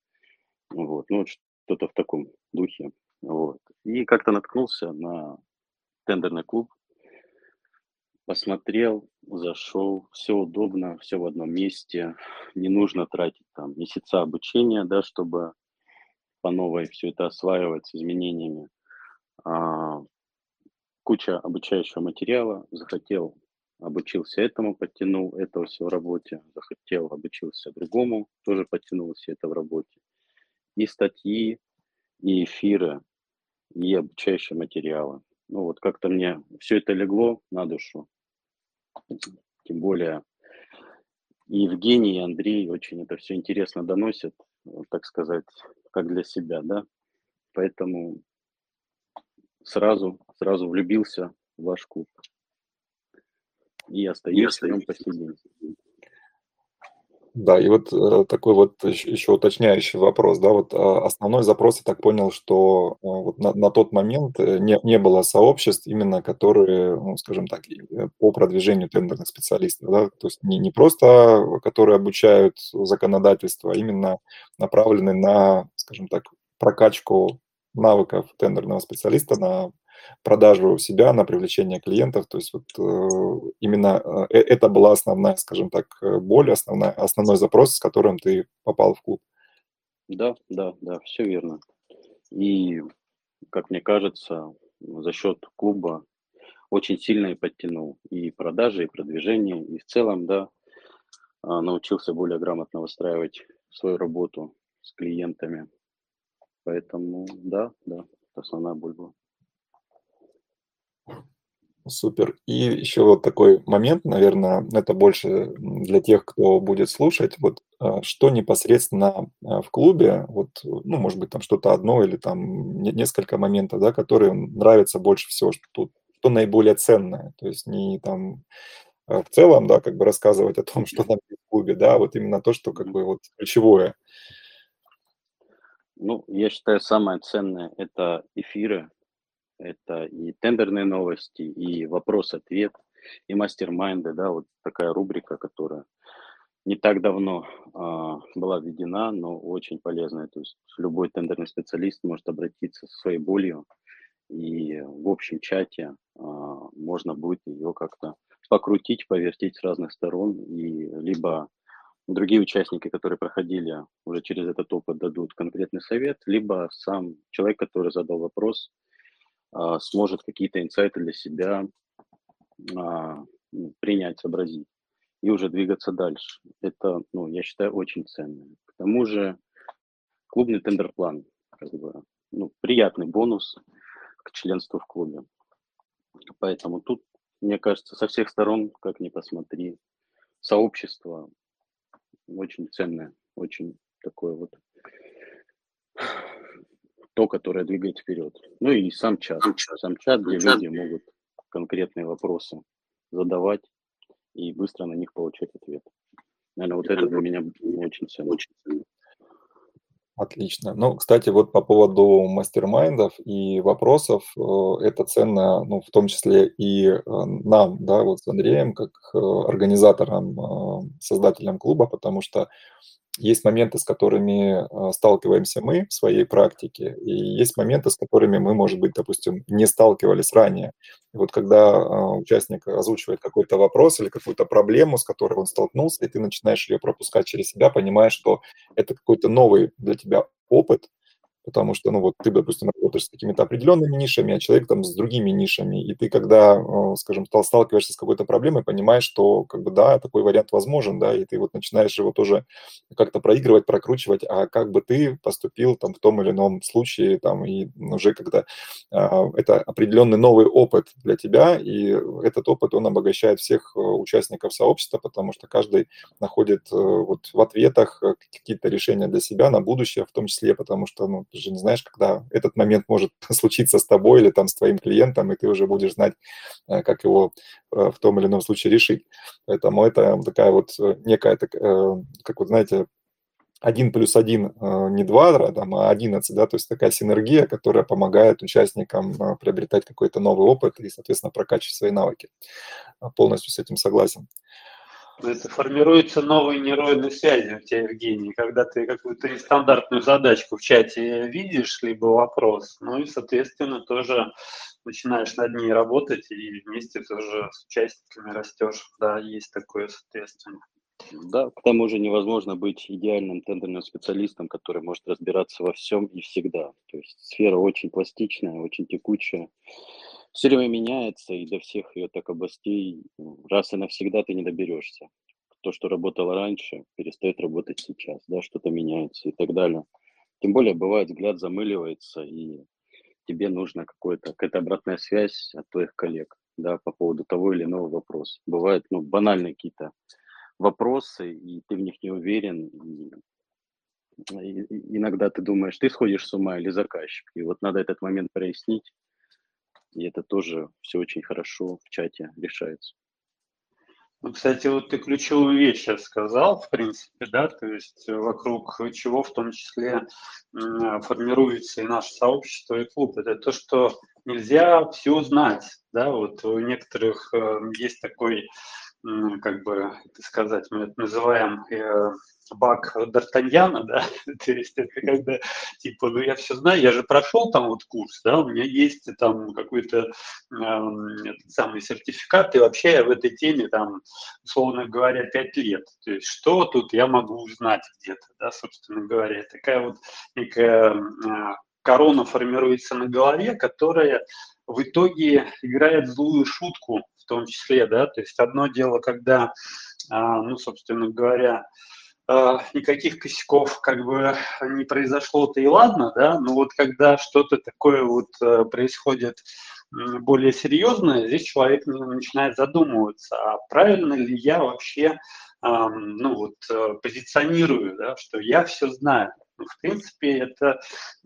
Вот, ну, что-то в таком духе. Вот. И как-то наткнулся на тендерный клуб, посмотрел, зашел, все удобно, все в одном месте, не нужно тратить там месяца обучения, да, чтобы по новой все это осваивать с изменениями. А, куча обучающего материала, захотел, обучился этому, подтянул это все в работе, захотел, обучился другому, тоже подтянул все это в работе. И статьи, и эфиры, и обучающие материалы. Ну вот как-то мне все это легло на душу. Тем более и Евгений, и Андрей очень это все интересно доносят, так сказать, как для себя, да. Поэтому сразу, сразу влюбился в ваш клуб. И остаюсь в нем по сей день. Да, и вот э, такой вот еще, уточняющий вопрос, да, вот э, основной запрос, я так понял, что э, вот на, на тот момент э, не, не было сообществ именно, которые, ну, скажем так, по продвижению тендерных специалистов, да, то есть не, не просто, которые обучают законодательство, а именно направлены на, скажем так, прокачку навыков тендерного специалиста на продажу себя, на привлечение клиентов. То есть вот э, именно э, это была основная, скажем так, э, боль, основная, основной запрос, с которым ты попал в клуб. Да, да, да, все верно. И, как мне кажется, за счет клуба очень сильно и подтянул и продажи, и продвижение, и в целом, да, а, научился более грамотно выстраивать свою работу с клиентами. Поэтому, да, да, это основная боль была. Супер. И еще вот такой момент, наверное, это больше для тех, кто будет слушать. Вот а, что непосредственно а, в клубе, вот, ну, может быть, там что-то одно или там несколько моментов, да, которые нравятся больше всего, что тут что наиболее ценное. То есть не там а, в целом, да, как бы рассказывать о том, что там в клубе, да, вот именно то, что как бы вот ключевое. Ну, я считаю, самое ценное – это эфиры, это и тендерные новости, и вопрос-ответ, и мастер-майнды, да, вот такая рубрика, которая не так давно а, была введена, но очень полезная. То есть любой тендерный специалист может обратиться со своей болью, и в общем чате а, можно будет ее как-то покрутить, повертеть с разных сторон, и либо другие участники, которые проходили уже через этот опыт, дадут конкретный совет, либо сам человек, который задал вопрос, а, сможет какие-то инсайты для себя а, ну, принять, сообразить и уже двигаться дальше. Это, ну, я считаю, очень ценно. К тому же клубный тендер-план, как бы, ну, приятный бонус к членству в клубе. Поэтому тут, мне кажется, со всех сторон, как ни посмотри, сообщество очень ценное, очень такое вот то, которое двигает вперед. Ну и сам чат. Сам чат, где люди могут конкретные вопросы задавать и быстро на них получать ответ. Наверное, вот это для меня очень ценно. Отлично. Ну, кстати, вот по поводу мастер-майндов и вопросов, э, это ценно, ну, в том числе и э, нам, да, вот с Андреем, как э, организатором, создателем клуба, потому что есть моменты, с которыми а, сталкиваемся мы в своей практике, и есть моменты, с которыми мы, может быть, допустим, не сталкивались ранее. И вот когда а, участник озвучивает какой-то вопрос или какую-то проблему, с которой он столкнулся, и ты начинаешь ее пропускать через себя, понимаешь, что это какой-то новый для тебя опыт, потому что, ну, вот ты, допустим, работаешь с какими-то определенными нишами, а человек там с другими нишами, и ты, когда, э, скажем, сталкиваешься с какой-то проблемой, понимаешь, что, как бы, да, такой вариант возможен, да, и ты вот начинаешь его тоже как-то проигрывать, прокручивать, а как бы ты поступил там в том или ином случае, там, и уже когда а, это определенный новый опыт для тебя, и этот опыт, он обогащает всех э, участников сообщества, потому что каждый находит э, вот в ответах какие-то решения для себя на будущее, в том числе потому что, ну, ты же не знаешь, когда этот момент может <laughs> случиться с тобой или там с твоим клиентом, и ты уже будешь знать, э, как его э, в том или ином случае решить. Поэтому это такая вот э, некая, как вот знаете, один плюс один не два, там, а одиннадцать, да, то есть такая синергия, которая помогает участникам приобретать какой-то новый опыт и, соответственно, прокачивать свои навыки. Полностью с этим согласен. Это формируются новые нейронные связи у тебя, Евгений, когда ты какую-то нестандартную задачку в чате видишь, либо вопрос, ну и, соответственно, тоже начинаешь над ней работать и вместе тоже с участниками растешь. Да, есть такое, соответственно. Да, к тому же невозможно быть идеальным тендерным специалистом, который может разбираться во всем и всегда. То есть сфера очень пластичная, очень текучая, все время меняется, и до всех ее так областей ну, раз и навсегда ты не доберешься. То, что работало раньше, перестает работать сейчас, да, что-то меняется и так далее. Тем более, бывает, взгляд замыливается, и тебе нужна какая-то обратная связь от твоих коллег, да, по поводу того или иного вопроса. Бывают, ну, банальные какие-то вопросы, и ты в них не уверен, и иногда ты думаешь, ты сходишь с ума или заказчик. И вот надо этот момент прояснить, и это тоже все очень хорошо в чате решается. Ну, кстати, вот ты ключевую вещь сейчас сказал, в принципе, да, то есть вокруг чего в том числе формируется и наше сообщество, и клуб. Это то, что нельзя все знать, да, вот у некоторых э, есть такой как бы это сказать, мы это называем э, баг Д'Артаньяна, да, <laughs> то есть это когда, типа, ну я все знаю, я же прошел там вот курс, да, у меня есть там какой-то э, самый сертификат, и вообще я в этой теме там, условно говоря, пять лет, то есть что тут я могу узнать где-то, да, собственно говоря, такая вот некая э, корона формируется на голове, которая в итоге играет злую шутку в том числе, да, то есть одно дело, когда, а, ну, собственно говоря, а, никаких косяков как бы не произошло-то и ладно, да, но вот когда что-то такое вот э, происходит более серьезное, здесь человек начинает задумываться, а правильно ли я вообще, ну вот, э, позиционирую, да, что я все знаю. В принципе, это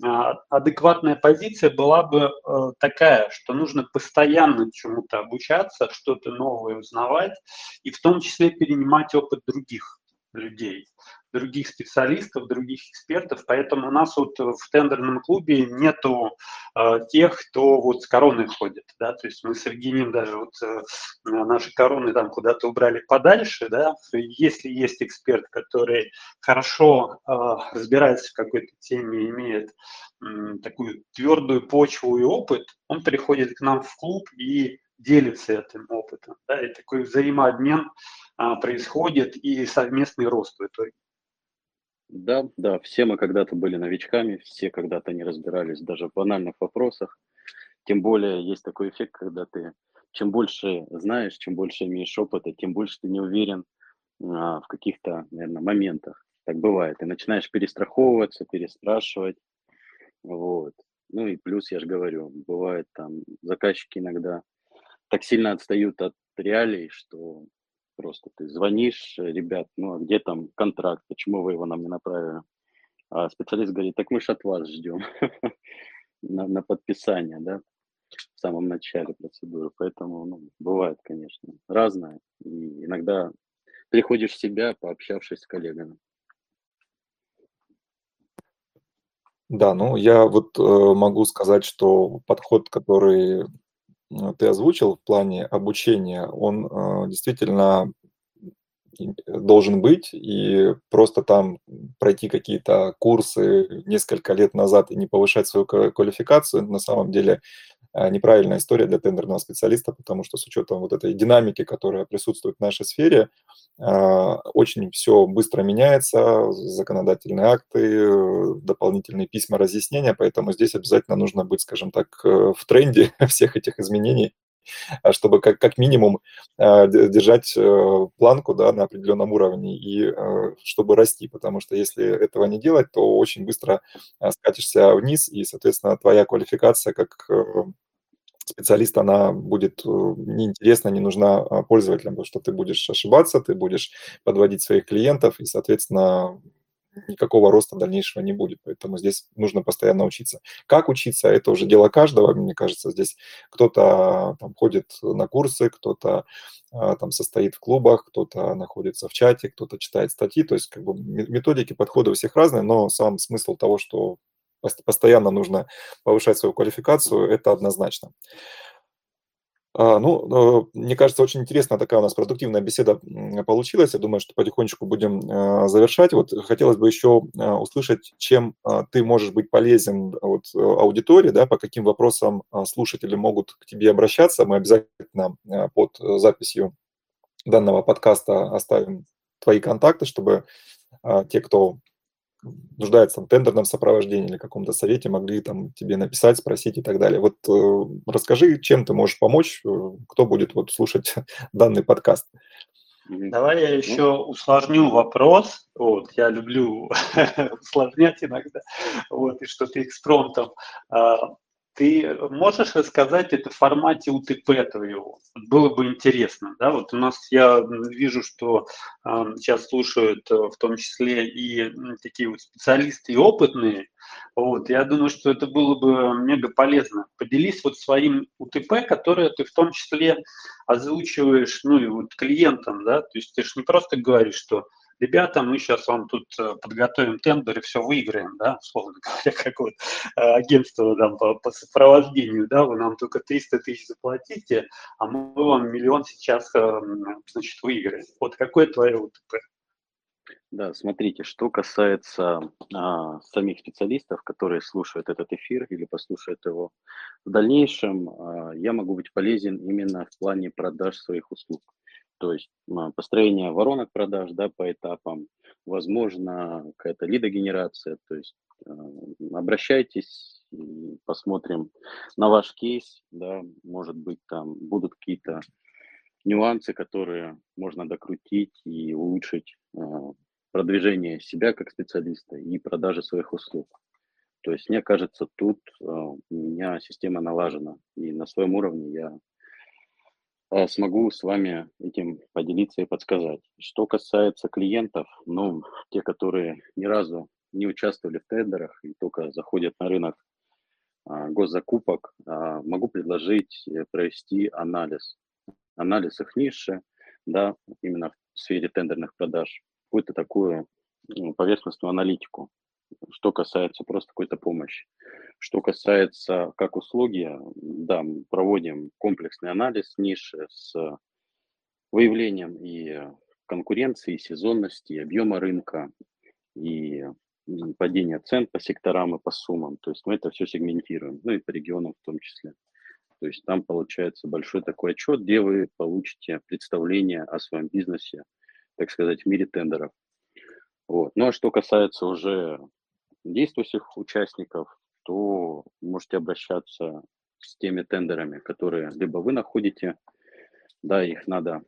а, адекватная позиция была бы э, такая, что нужно постоянно чему-то обучаться, что-то новое узнавать, и в том числе перенимать опыт других людей других специалистов, других экспертов, поэтому у нас вот в тендерном клубе нету э, тех, кто вот с короной ходит, да, то есть мы с Евгением даже вот э, наши короны там куда-то убрали подальше, да, если есть эксперт, который хорошо э, разбирается в какой-то теме, имеет э, такую твердую почву и опыт, он приходит к нам в клуб и делится этим опытом, да, и такой взаимообмен а, происходит и совместный рост в итоге. Да, да, все мы когда-то были новичками, все когда-то не разбирались даже в банальных вопросах. Тем более есть такой эффект, когда ты чем больше знаешь, чем больше имеешь опыта, тем больше ты не уверен а, в каких-то, наверное, моментах. Так бывает. Ты начинаешь перестраховываться, переспрашивать. Вот. Ну и плюс, я же говорю, бывает там заказчики иногда так сильно отстают от реалий, что Просто ты звонишь, э, ребят, ну а где там контракт, почему вы его нам не направили? А специалист говорит, так мы же от вас ждем <laughs> на, на подписание, да, в самом начале процедуры. Поэтому, ну, бывает, конечно, разное. И иногда приходишь в себя, пообщавшись с коллегами. Да, ну я вот э, могу сказать, что подход, который ты озвучил в плане обучения, он э, действительно должен быть, и просто там пройти какие-то курсы несколько лет назад и не повышать свою квалификацию, на самом деле э, неправильная история для тендерного специалиста, потому что с учетом вот этой динамики, которая присутствует в нашей сфере, э, очень все быстро меняется, законодательные акты, дополнительные письма разъяснения, поэтому здесь обязательно нужно быть, скажем так, в тренде <laughs> всех этих изменений, а чтобы как, как минимум а, держать э, планку да, на определенном уровне и э, чтобы расти, потому что если этого не делать, то очень быстро а, скатишься вниз, и, соответственно, твоя квалификация как э, специалист, она будет неинтересна, не нужна пользователям, потому что ты будешь ошибаться, ты будешь подводить своих клиентов, и, соответственно, никакого роста дальнейшего не будет. Поэтому здесь нужно постоянно учиться. Как учиться, это уже дело каждого. Мне кажется, здесь кто-то там ходит на курсы, кто-то а, там состоит в клубах, кто-то находится в чате, кто-то читает статьи. То есть как бы методики, подходы у всех разные, но сам смысл того, что постоянно нужно повышать свою квалификацию, это однозначно. А, ну, э, мне кажется, очень интересная такая у нас продуктивная беседа получилась. Я думаю, что потихонечку будем э, завершать. Вот хотелось бы еще э, услышать, чем ты можешь быть полезен вот, аудитории, да, по каким вопросам слушатели могут к тебе обращаться. Мы обязательно под записью данного подкаста оставим твои контакты, чтобы те, кто нуждается в тендерном сопровождении или каком-то совете, могли там тебе написать, спросить и так далее. Вот э, расскажи, чем ты можешь помочь, э, кто будет вот слушать <laughs> данный подкаст. Давай я еще усложню вопрос. Вот, я люблю <laughs> усложнять иногда, вот, и что-то экспромтом. А, ты можешь рассказать это в формате УТП твоего? Было бы интересно, да? Вот у нас я вижу, что э, сейчас слушают э, в том числе и такие вот специалисты и опытные. Вот, я думаю, что это было бы мега полезно. Поделись вот своим УТП, которое ты в том числе озвучиваешь, ну и вот клиентам, да? То есть ты же не просто говоришь, что ребята, мы сейчас вам тут э, подготовим тендер и все выиграем, да, условно <laughs> говоря, как вот э, агентство там по, по сопровождению, да, вы нам только 300 тысяч заплатите, а мы вам миллион сейчас, э, значит, выиграем. Вот какое твое УТП? Да, смотрите, что касается а, самих специалистов, которые слушают этот эфир или послушают его в дальнейшем, а, я могу быть полезен именно в плане продаж своих услуг то есть построение воронок продаж да, по этапам, возможно, какая-то лидогенерация, то есть а, обращайтесь, посмотрим на ваш кейс, да, может быть, там будут какие-то нюансы, которые можно докрутить и улучшить а, продвижение себя как специалиста и продажи своих услуг. То есть, мне кажется, тут у меня система налажена, и на своем уровне я Э, смогу с вами этим поделиться и подсказать. Что касается клиентов, ну, те, которые ни разу не участвовали в тендерах и только заходят на рынок а, госзакупок, а, могу предложить э, провести анализ. Анализ их ниши, да, именно в сфере тендерных продаж, какую-то такую ну, поверхностную аналитику что касается просто какой-то помощи. Что касается как услуги, да, мы проводим комплексный анализ ниши с выявлением и конкуренции, и сезонности, и объема рынка, и падения цен по секторам и по суммам. То есть мы это все сегментируем, ну и по регионам в том числе. То есть там получается большой такой отчет, где вы получите представление о своем бизнесе, так сказать, в мире тендеров. Вот. Ну а что касается уже действующих участников, то можете обращаться с теми тендерами, которые либо вы находите, да, их надо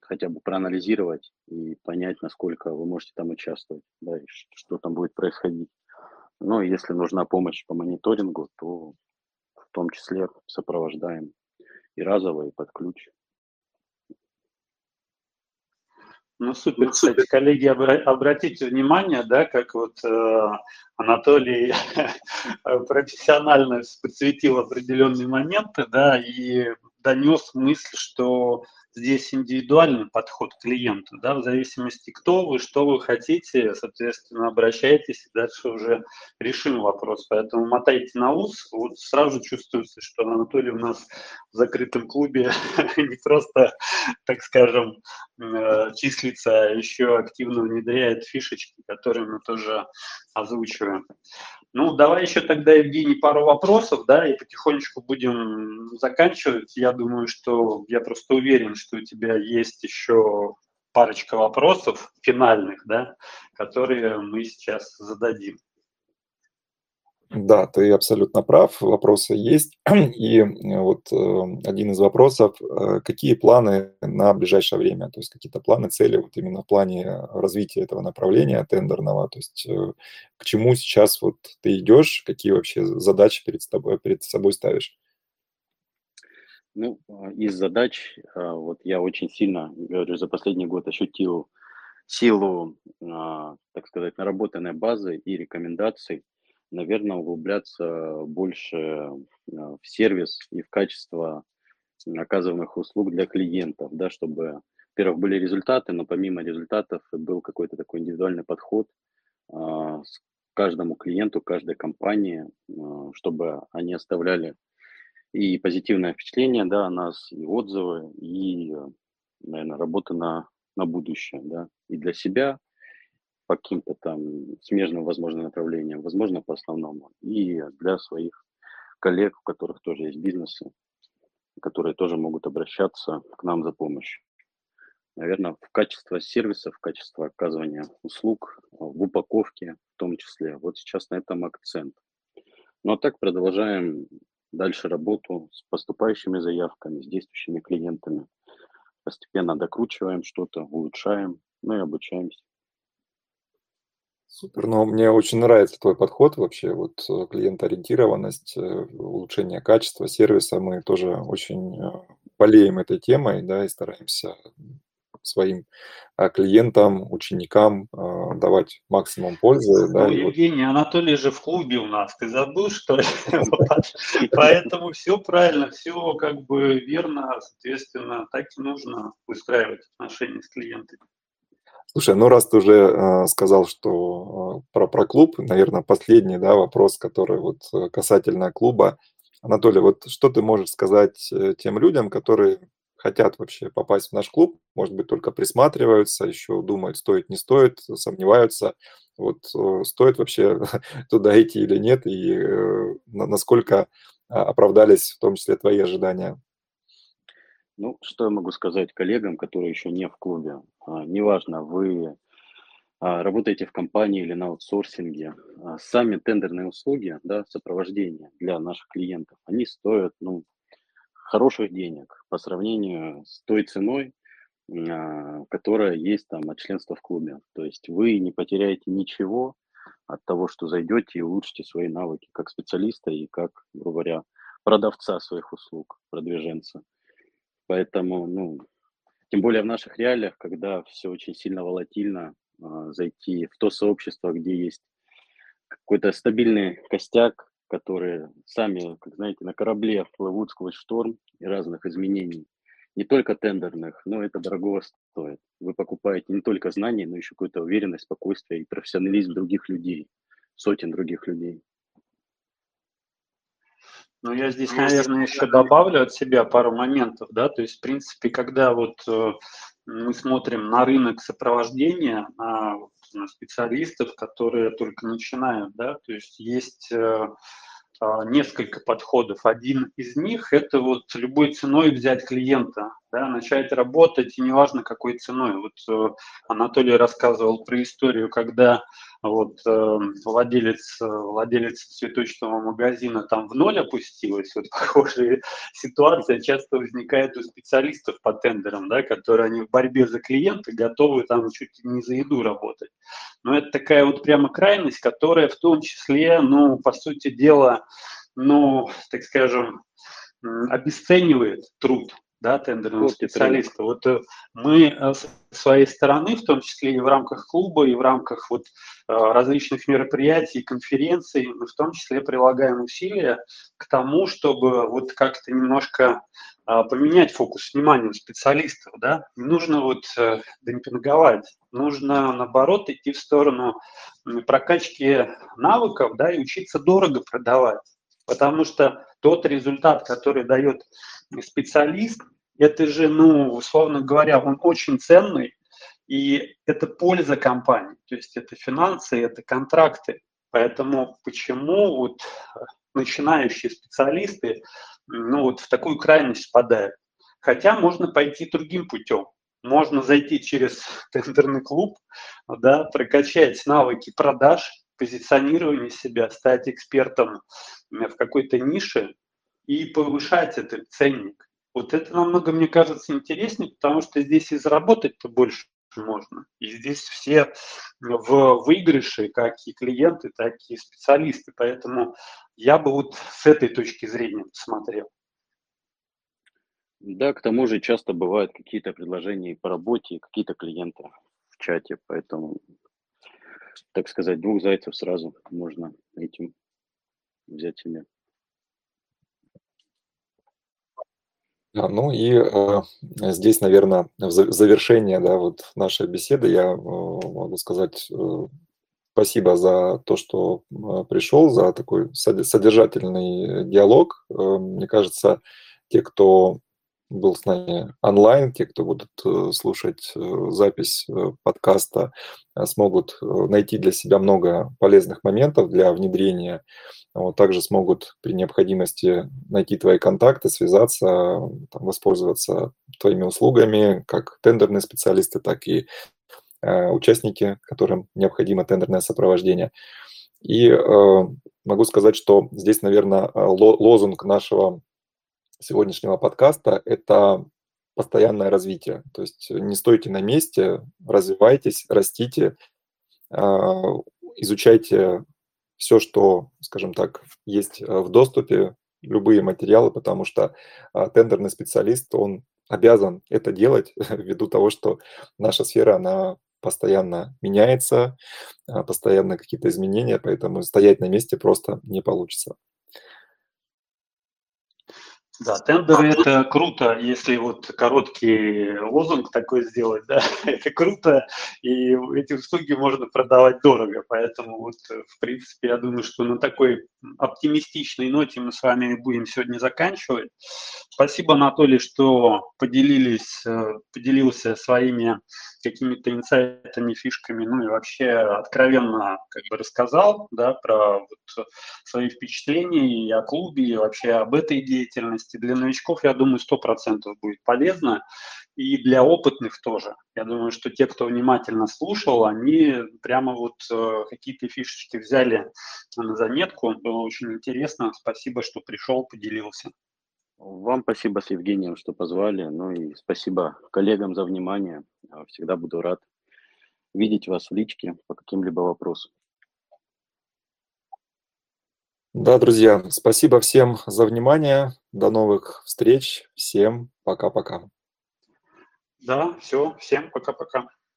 хотя бы проанализировать и понять, насколько вы можете там участвовать, да, и что там будет происходить. Ну, если нужна помощь по мониторингу, то в том числе сопровождаем и разово, и под ключ. Ну, супер. Кстати, коллеги, обратите внимание, да, как вот э, Анатолий <laughs> профессионально подсветил определенные моменты, да, и донес мысль, что здесь индивидуальный подход к клиенту, да, в зависимости, кто вы, что вы хотите, соответственно, обращайтесь, и дальше уже решим вопрос. Поэтому мотайте на ус, вот сразу чувствуется, что Анатолий у нас в закрытом клубе <laughs> не просто, так скажем, э, числится, а еще активно внедряет фишечки, которые мы тоже озвучиваем. Ну, давай еще тогда, Евгений, пару вопросов, да, и потихонечку будем заканчивать. Я думаю, что я просто уверен, что у тебя есть еще парочка вопросов финальных, да, которые мы сейчас зададим. Да, ты абсолютно прав, вопросы есть. <clears throat> И э, вот э, один из вопросов, э, какие планы на ближайшее время, то есть какие-то планы, цели вот именно в плане развития этого направления тендерного, то есть к чему сейчас вот ты идешь, какие вообще задачи перед собой, перед собой ставишь? Ну, а, из задач, а, вот я очень сильно, говорю, за последний год ощутил силу, а, так сказать, наработанной базы и рекомендаций наверное, углубляться больше в сервис и в качество оказываемых услуг для клиентов, да, чтобы, во-первых, были результаты, но помимо результатов был какой-то такой индивидуальный подход с каждому клиенту, каждой компании, чтобы они оставляли и позитивное впечатление, да, о нас, и отзывы, и, наверное, работа на, на будущее, да, и для себя, по каким-то там смежным, возможно, направлениям, возможно, по основному, и для своих коллег, у которых тоже есть бизнесы, которые тоже могут обращаться к нам за помощью. Наверное, в качестве сервиса, в качестве оказывания услуг, в упаковке в том числе. Вот сейчас на этом акцент. Ну а так продолжаем дальше работу с поступающими заявками, с действующими клиентами. Постепенно докручиваем что-то, улучшаем, ну и обучаемся. Супер, но мне очень нравится твой подход вообще, вот э, клиентоориентированность, э, улучшение качества сервиса. Мы тоже очень э, болеем этой темой, да, и стараемся своим а, клиентам, ученикам а, давать максимум пользы. Ну, да, Евгений, вот... Анатолий же в клубе у нас, ты забыл, что ли? <laughs> Поэтому все правильно, все как бы верно, соответственно, так и нужно устраивать отношения с клиентами. Слушай, ну раз ты уже э, сказал, что э, про, про клуб, наверное, последний да, вопрос, который вот э, касательно клуба. Анатолий, вот что ты можешь сказать э, тем людям, которые хотят вообще попасть в наш клуб, может быть, только присматриваются, еще думают, стоит, не стоит, сомневаются, вот э, стоит вообще <laughs> туда идти или нет, и э, насколько а, оправдались в том числе твои ожидания? Ну, что я могу сказать коллегам, которые еще не в клубе? А, неважно, вы а, работаете в компании или на аутсорсинге, сами тендерные услуги, да, сопровождение для наших клиентов, они стоят, ну, хороших денег по сравнению с той ценой, а, которая есть там от членства в клубе. То есть вы не потеряете ничего от того, что зайдете и улучшите свои навыки как специалиста и как, грубо говоря, продавца своих услуг, продвиженца. Поэтому, ну, тем более в наших реалиях, когда все очень сильно волатильно, а, зайти в то сообщество, где есть какой-то стабильный костяк, которые сами, как знаете, на корабле плывут сквозь шторм и разных изменений, не только тендерных, но это дорого стоит. Вы покупаете не только знания, но еще какую-то уверенность, спокойствие и профессионализм других людей, сотен других людей. Ну, я здесь, наверное, еще добавлю от себя пару моментов, да, то есть, в принципе, когда вот э, мы смотрим на рынок сопровождения, на специалистов, которые только начинают, да, то есть есть э, а, несколько подходов. Один из них – это вот любой ценой взять клиента, да, начать работать, и неважно какой ценой. Вот э, Анатолий рассказывал про историю, когда вот э, владелец, владелец цветочного магазина там в ноль опустилась. Вот <laughs> похожая ситуация часто возникает у специалистов по тендерам, да, которые они в борьбе за клиента готовы там чуть не за еду работать. Но это такая вот прямо крайность, которая в том числе, ну, по сути дела, ну, так скажем, обесценивает труд да, тендерного специалиста. Вот э, мы э, с своей стороны, в том числе и в рамках клуба, и в рамках вот э, различных мероприятий, конференций, мы в том числе прилагаем усилия к тому, чтобы вот как-то немножко поменять фокус внимания у специалистов, да, не нужно вот демпинговать, нужно наоборот идти в сторону прокачки навыков, да, и учиться дорого продавать, потому что тот результат, который дает специалист, это же, ну, условно говоря, он очень ценный, и это польза компании, то есть это финансы, это контракты. Поэтому почему вот начинающие специалисты ну, вот в такую крайность впадают? Хотя можно пойти другим путем. Можно зайти через тендерный клуб, да, прокачать навыки продаж, позиционирования себя, стать экспертом в какой-то нише и повышать этот ценник. Вот это намного, мне кажется, интереснее, потому что здесь и заработать-то больше можно. И здесь все в выигрыше, как и клиенты, так и специалисты. Поэтому я бы вот с этой точки зрения посмотрел. Да, к тому же часто бывают какие-то предложения по работе, какие-то клиенты в чате, поэтому, так сказать, двух зайцев сразу можно этим взять себе. Ну и э, здесь, наверное, в завершение да, вот нашей беседы я э, могу сказать э, спасибо за то, что пришел, за такой содержательный диалог. Мне кажется, те, кто был с нами онлайн. Те, кто будут э, слушать э, запись э, подкаста, смогут найти для себя много полезных моментов для внедрения. Вот, также смогут при необходимости найти твои контакты, связаться, там, воспользоваться твоими услугами, как тендерные специалисты, так и э, участники, которым необходимо тендерное сопровождение. И э, могу сказать, что здесь, наверное, лозунг нашего сегодняшнего подкаста – это постоянное развитие. То есть не стойте на месте, развивайтесь, растите, а, изучайте все, что, скажем так, есть в доступе, любые материалы, потому что а, тендерный специалист, он обязан это делать <laughs> ввиду того, что наша сфера, она постоянно меняется, а, постоянно какие-то изменения, поэтому стоять на месте просто не получится. Да, тендеры это круто, если вот короткий лозунг такой сделать, да, <laughs> это круто, и эти услуги можно продавать дорого, поэтому вот, в принципе, я думаю, что на такой оптимистичной ноте мы с вами будем сегодня заканчивать. Спасибо, Анатолий, что поделились, э, поделился своими какими-то инсайтами, фишками, ну и вообще откровенно как бы рассказал, да, про вот свои впечатления и о клубе, и вообще об этой деятельности. Для новичков, я думаю, сто процентов будет полезно, и для опытных тоже. Я думаю, что те, кто внимательно слушал, они прямо вот э, какие-то фишечки взяли на заметку. Было очень интересно. Спасибо, что пришел, поделился. Вам спасибо с Евгением, что позвали. Ну и спасибо коллегам за внимание. А, всегда буду рад видеть вас в личке по каким-либо вопросам. Да, друзья, спасибо всем за внимание. До новых встреч. Всем пока-пока. Да, все, всем пока-пока.